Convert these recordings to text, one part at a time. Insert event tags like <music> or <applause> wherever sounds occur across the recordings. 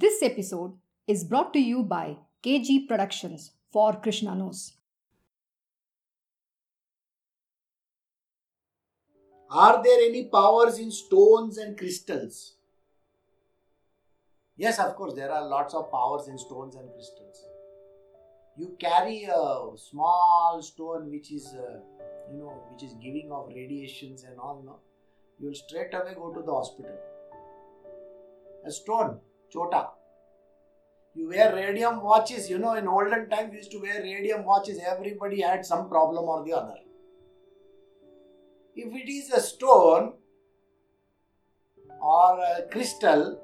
This episode is brought to you by KG Productions for Krishna Knows. Are there any powers in stones and crystals? Yes, of course, there are lots of powers in stones and crystals. You carry a small stone which is, uh, you know, which is giving off radiations and all, no? You will straight away go to the hospital. A stone, chota. You wear radium watches, you know, in olden times we used to wear radium watches, everybody had some problem or the other. If it is a stone or a crystal,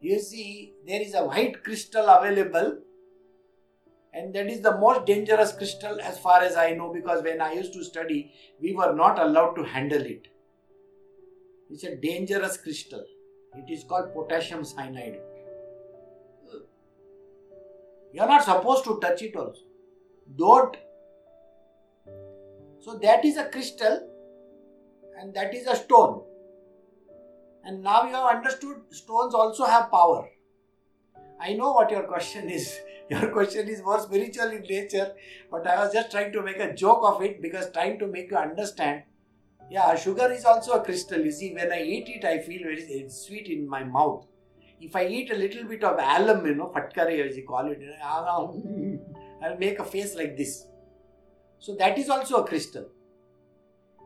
you see there is a white crystal available and that is the most dangerous crystal as far as I know because when I used to study, we were not allowed to handle it. It's a dangerous crystal. It is called potassium cyanide. You are not supposed to touch it also. Don't. So that is a crystal and that is a stone. And now you have understood stones also have power. I know what your question is. <laughs> Your question is more spiritual in nature, but I was just trying to make a joke of it because trying to make you understand. Yeah, sugar is also a crystal. You see, when I eat it, I feel very sweet in my mouth. If I eat a little bit of alum, you know, fatkare as you call it, ah, ah, <laughs> I'll make a face like this. So that is also a crystal.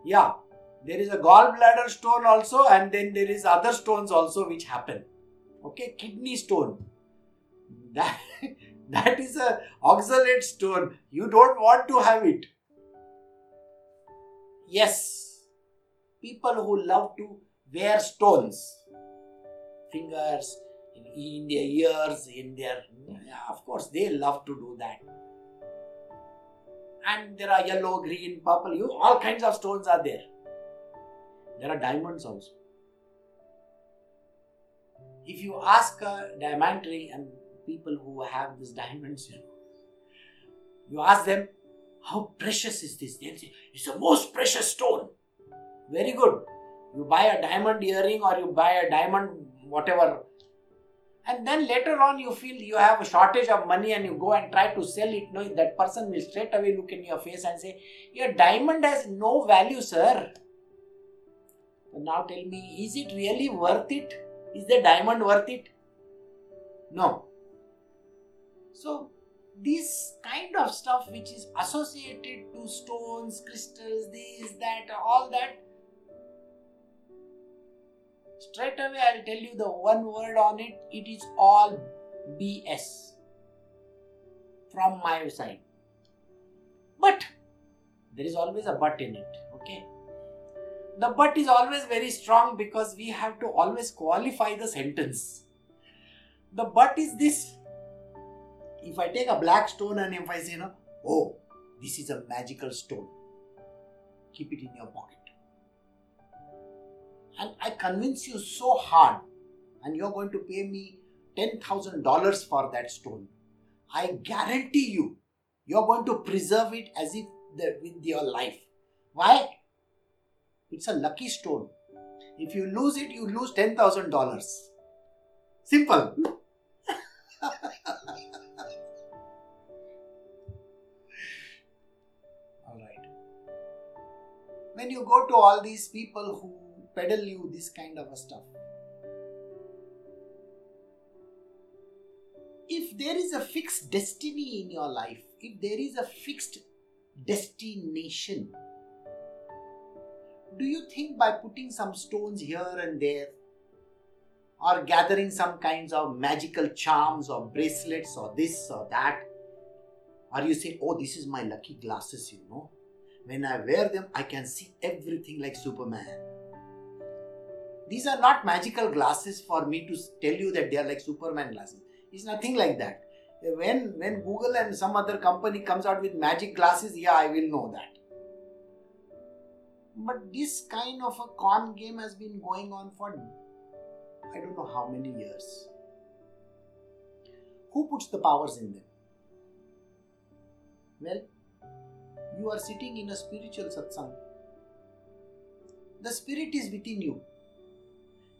Yeah, there is a gallbladder stone also, and then there is other stones also which happen. Okay, kidney stone. That <laughs> that is a oxalate stone. You don't want to have it. Yes, people who love to wear stones, fingers, in, in their ears, in their, yeah, of course, they love to do that. And there are yellow, green, purple, you all kinds of stones are there. There are diamonds also. If you ask a diamantry and people who have these diamonds, you know, you ask them, how precious is this? They'll say, it's the most precious stone. Very good. You buy a diamond earring or you buy a diamond whatever. And then later on you feel you have a shortage of money and you go and try to sell it. No, that person will straight away look in your face and say, Your diamond has no value, sir. Now tell me, is it really worth it? Is the diamond worth it? No. So, this kind of stuff which is associated to stones, crystals, this, that, all that, straight away I'll tell you the one word on it, it is all BS from my side. But there is always a but in it, okay? The but is always very strong because we have to always qualify the sentence. The but is this if I take a black stone and if I say, no, oh, this is a magical stone, keep it in your pocket. And I convince you so hard, and you're going to pay me $10,000 for that stone. I guarantee you, you're going to preserve it as if with your life. Why? It's a lucky stone. If you lose it, you lose $10,000. Simple. <laughs> Alright. When you go to all these people who peddle you this kind of stuff, if there is a fixed destiny in your life, if there is a fixed destination, do you think by putting some stones here and there, or gathering some kinds of magical charms or bracelets or this or that, or you say, Oh, this is my lucky glasses, you know. When I wear them, I can see everything like Superman. These are not magical glasses for me to tell you that they are like Superman glasses. It's nothing like that. When when Google and some other company comes out with magic glasses, yeah, I will know that. But this kind of a con game has been going on for I don't know how many years. Who puts the powers in them? Well, you are sitting in a spiritual satsang. The spirit is within you.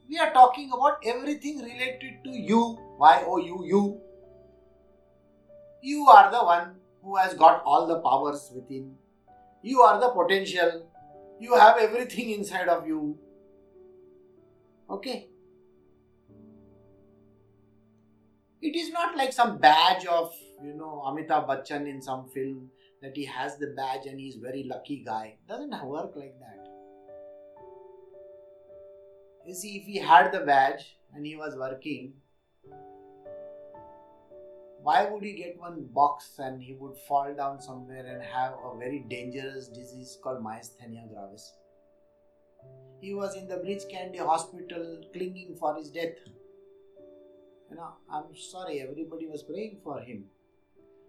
We are talking about everything related to you. Y O U you. You are the one who has got all the powers within. You are the potential. You have everything inside of you. Okay. It is not like some badge of, you know, Amitabh Bachchan in some film that he has the badge and he's very lucky guy. Doesn't work like that. You see, if he had the badge and he was working, why would he get one box and he would fall down somewhere and have a very dangerous disease called myasthenia gravis? He was in the Breach Candy hospital clinging for his death. You know, I'm sorry, everybody was praying for him.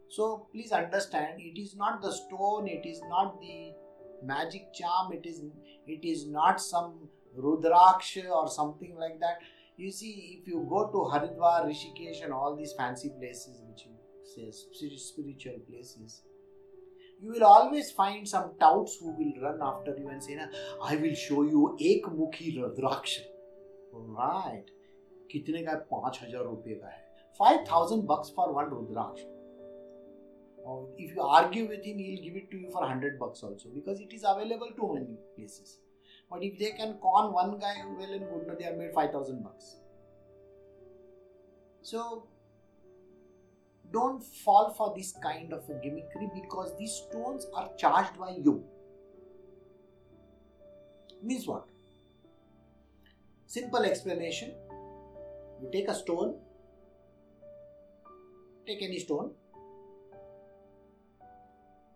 So please understand, it is not the stone, it is not the magic charm, it is it is not some Rudraksha or something like that. You see, if you go to Haridwar, Rishikesh, and all these fancy places, which you say spiritual places, you will always find some touts who will run after you and say, I will show you एक मुखी right कितने का पाँच हज़ार रुपये का है five thousand bucks for one rudraksha or if you argue with him he'll give it to you for 100 bucks also because it is available to many places but if they can con one guy, well and good, they have made 5,000 bucks. So don't fall for this kind of a gimmickry because these stones are charged by you. Means what? Simple explanation. You take a stone, take any stone,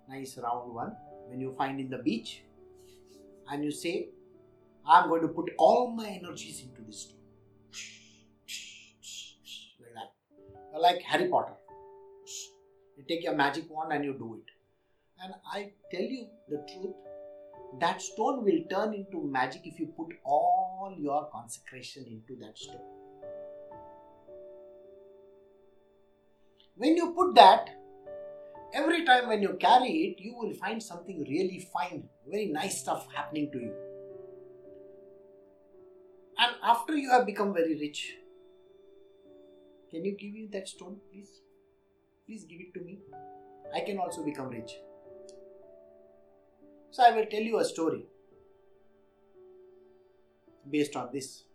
nice round one, when you find in the beach, and you say, I'm going to put all my energies into this stone. Like that. Like Harry Potter. You take your magic wand and you do it. And I tell you the truth, that stone will turn into magic if you put all your consecration into that stone. When you put that, every time when you carry it, you will find something really fine, very nice stuff happening to you. After you have become very rich, can you give me that stone, please? Please give it to me. I can also become rich. So I will tell you a story based on this.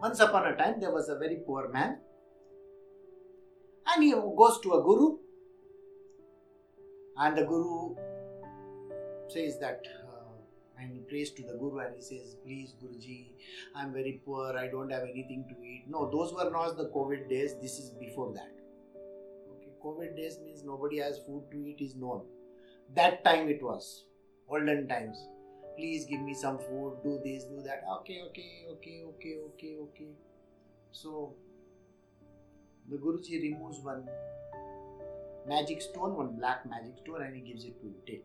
Once upon a time, there was a very poor man, and he goes to a guru, and the guru says that and prays to the Guru and he says, Please, Guruji, I'm very poor, I don't have anything to eat. No, those were not the COVID days, this is before that. Okay, COVID days means nobody has food to eat is known. That time it was, olden times. Please give me some food, do this, do that. Okay, okay, okay, okay, okay, okay. So the Guruji removes one magic stone, one black magic stone, and he gives it to him. Take.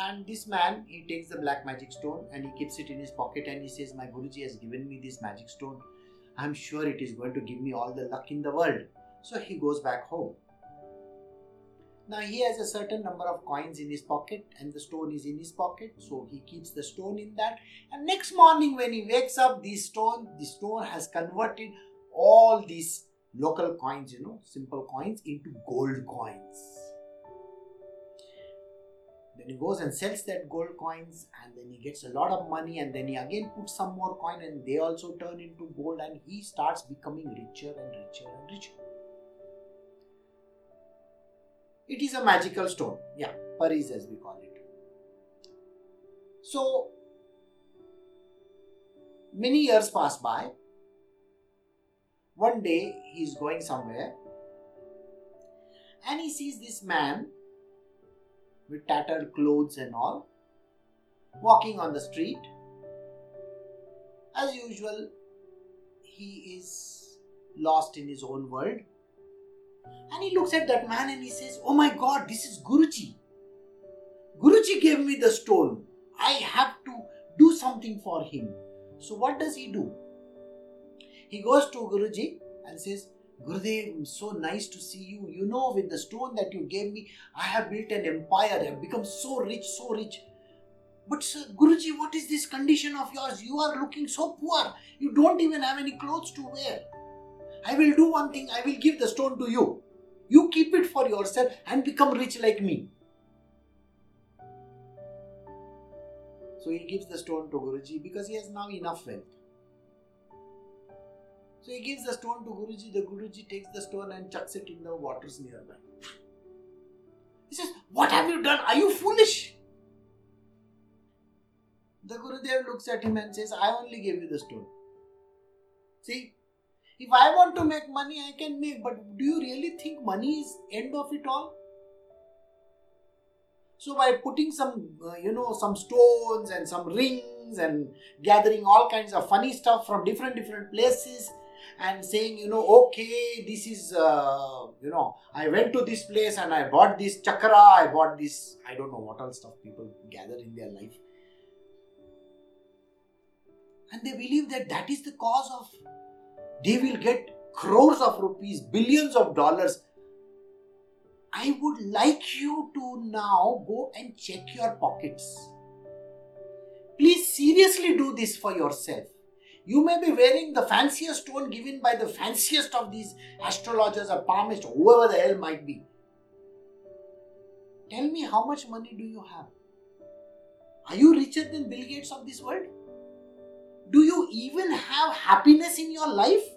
And this man, he takes the black magic stone and he keeps it in his pocket and he says, My Guruji has given me this magic stone. I'm sure it is going to give me all the luck in the world. So he goes back home. Now he has a certain number of coins in his pocket and the stone is in his pocket. So he keeps the stone in that. And next morning when he wakes up, the stone, the stone has converted all these local coins, you know, simple coins into gold coins. He goes and sells that gold coins and then he gets a lot of money and then he again puts some more coin and they also turn into gold and he starts becoming richer and richer and richer. It is a magical stone. Yeah, Paras as we call it. So many years pass by. One day he is going somewhere and he sees this man with tattered clothes and all, walking on the street. As usual, he is lost in his own world. And he looks at that man and he says, Oh my god, this is Guruji. Guruji gave me the stone. I have to do something for him. So, what does he do? He goes to Guruji and says, Gurudev, so nice to see you. You know, with the stone that you gave me, I have built an empire. I have become so rich, so rich. But sir, Guruji, what is this condition of yours? You are looking so poor. You don't even have any clothes to wear. I will do one thing. I will give the stone to you. You keep it for yourself and become rich like me. So he gives the stone to Guruji because he has now enough wealth. So he gives the stone to Guruji. The Guruji takes the stone and chucks it in the waters nearby. He says, What have you done? Are you foolish? The Gurudev looks at him and says, I only gave you the stone. See, if I want to make money, I can make, but do you really think money is end of it all? So by putting some, uh, you know, some stones and some rings and gathering all kinds of funny stuff from different different places and saying, you know, okay, this is, uh, you know, I went to this place and I bought this chakra, I bought this, I don't know what all stuff people gather in their life. And they believe that that is the cause of, they will get crores of rupees, billions of dollars. I would like you to now go and check your pockets. Please seriously do this for yourself. You may be wearing the fanciest stone given by the fanciest of these astrologers or palmists, whoever the hell might be. Tell me how much money do you have? Are you richer than Bill Gates of this world? Do you even have happiness in your life?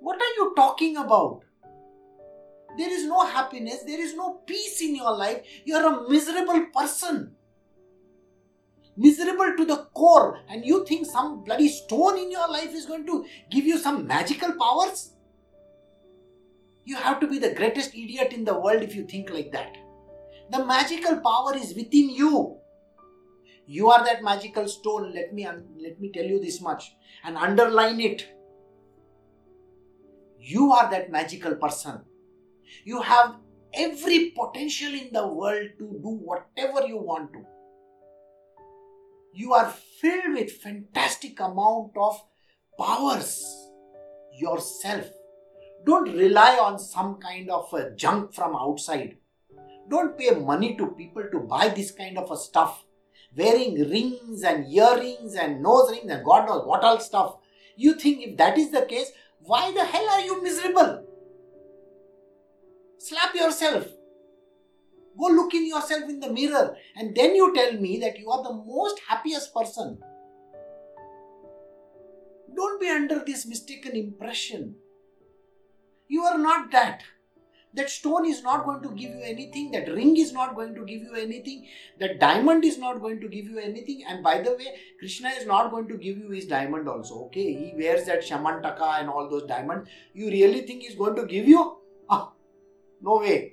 What are you talking about? There is no happiness, there is no peace in your life. You are a miserable person miserable to the core, and you think some bloody stone in your life is going to give you some magical powers? You have to be the greatest idiot in the world if you think like that. The magical power is within you. You are that magical stone. Let me let me tell you this much and underline it. You are that magical person. You have every potential in the world to do whatever you want to you are filled with fantastic amount of powers yourself. Don't rely on some kind of a junk from outside. Don't pay money to people to buy this kind of a stuff. Wearing rings and earrings and nose rings and god knows what all stuff. You think if that is the case why the hell are you miserable? Slap yourself Go look in yourself in the mirror and then you tell me that you are the most happiest person. Don't be under this mistaken impression. You are not that. That stone is not going to give you anything. That ring is not going to give you anything. That diamond is not going to give you anything. And by the way, Krishna is not going to give you his diamond also. Okay, he wears that Shamantaka and all those diamonds. You really think he's going to give you? Ah, no way.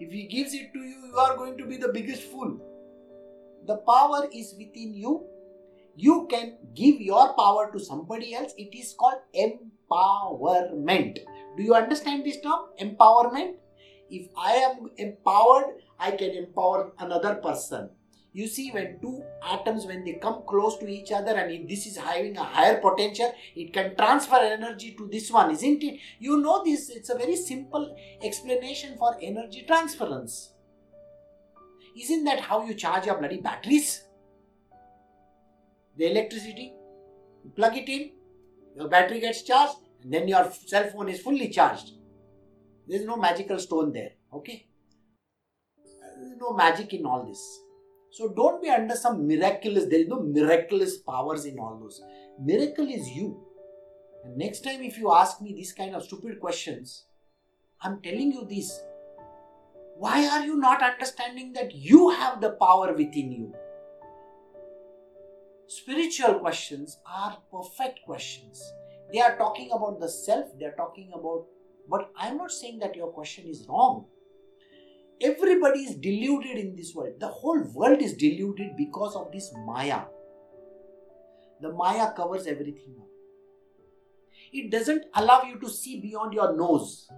If he gives it to you, you are going to be the biggest fool. The power is within you. You can give your power to somebody else. It is called empowerment. Do you understand this term? Empowerment. If I am empowered, I can empower another person you see when two atoms when they come close to each other and if this is having a higher potential it can transfer energy to this one isn't it? You know this it's a very simple explanation for energy transference. Isn't that how you charge your bloody batteries? The electricity you plug it in your battery gets charged and then your cell phone is fully charged. There's no magical stone there okay? There's no magic in all this so don't be under some miraculous, there is no miraculous powers in all those. Miracle is you. And next time, if you ask me these kind of stupid questions, I'm telling you this. Why are you not understanding that you have the power within you? Spiritual questions are perfect questions. They are talking about the self, they are talking about, but I'm not saying that your question is wrong. Everybody is deluded in this world. The whole world is deluded because of this Maya. The Maya covers everything up. It doesn't allow you to see beyond your nose.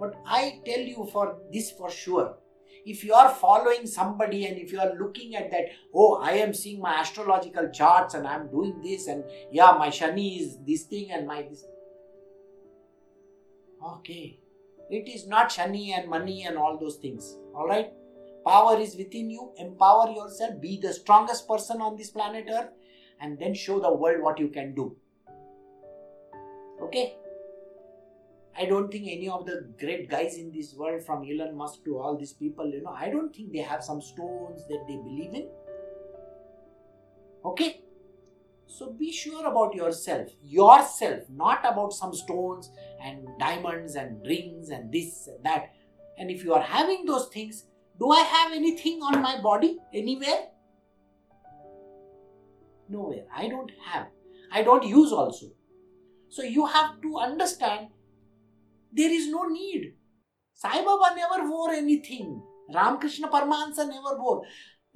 But I tell you for this for sure. If you are following somebody and if you are looking at that, oh, I am seeing my astrological charts and I'm doing this, and yeah, my Shani is this thing and my this. Okay, it is not shani and money and all those things. All right. power is within you. Empower yourself. Be the strongest person on this planet Earth. And then show the world what you can do. Okay? I don't think any of the great guys in this world, from Elon Musk to all these people, you know, I don't think they have some stones that they believe in. Okay? So be sure about yourself, yourself, not about some stones and diamonds and rings and this and that. And if you are having those things, do I have anything on my body anywhere? Nowhere. I don't have. I don't use also. So you have to understand there is no need. Sai Baba never wore anything. Ramakrishna Paramahansa never wore.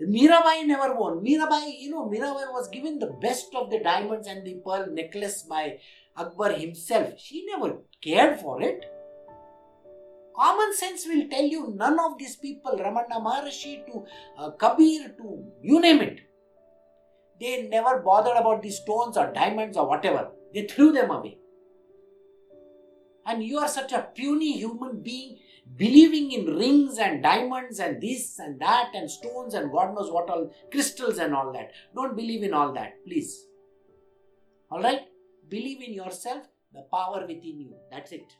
Mirabai never wore. Mirabai, you know, Mirabai was given the best of the diamonds and the pearl necklace by Akbar himself. She never cared for it. Common sense will tell you none of these people, Ramana Maharshi to uh, Kabir to you name it, they never bothered about the stones or diamonds or whatever. They threw them away. And you are such a puny human being believing in rings and diamonds and this and that and stones and God knows what all, crystals and all that. Don't believe in all that, please. Alright? Believe in yourself, the power within you. That's it.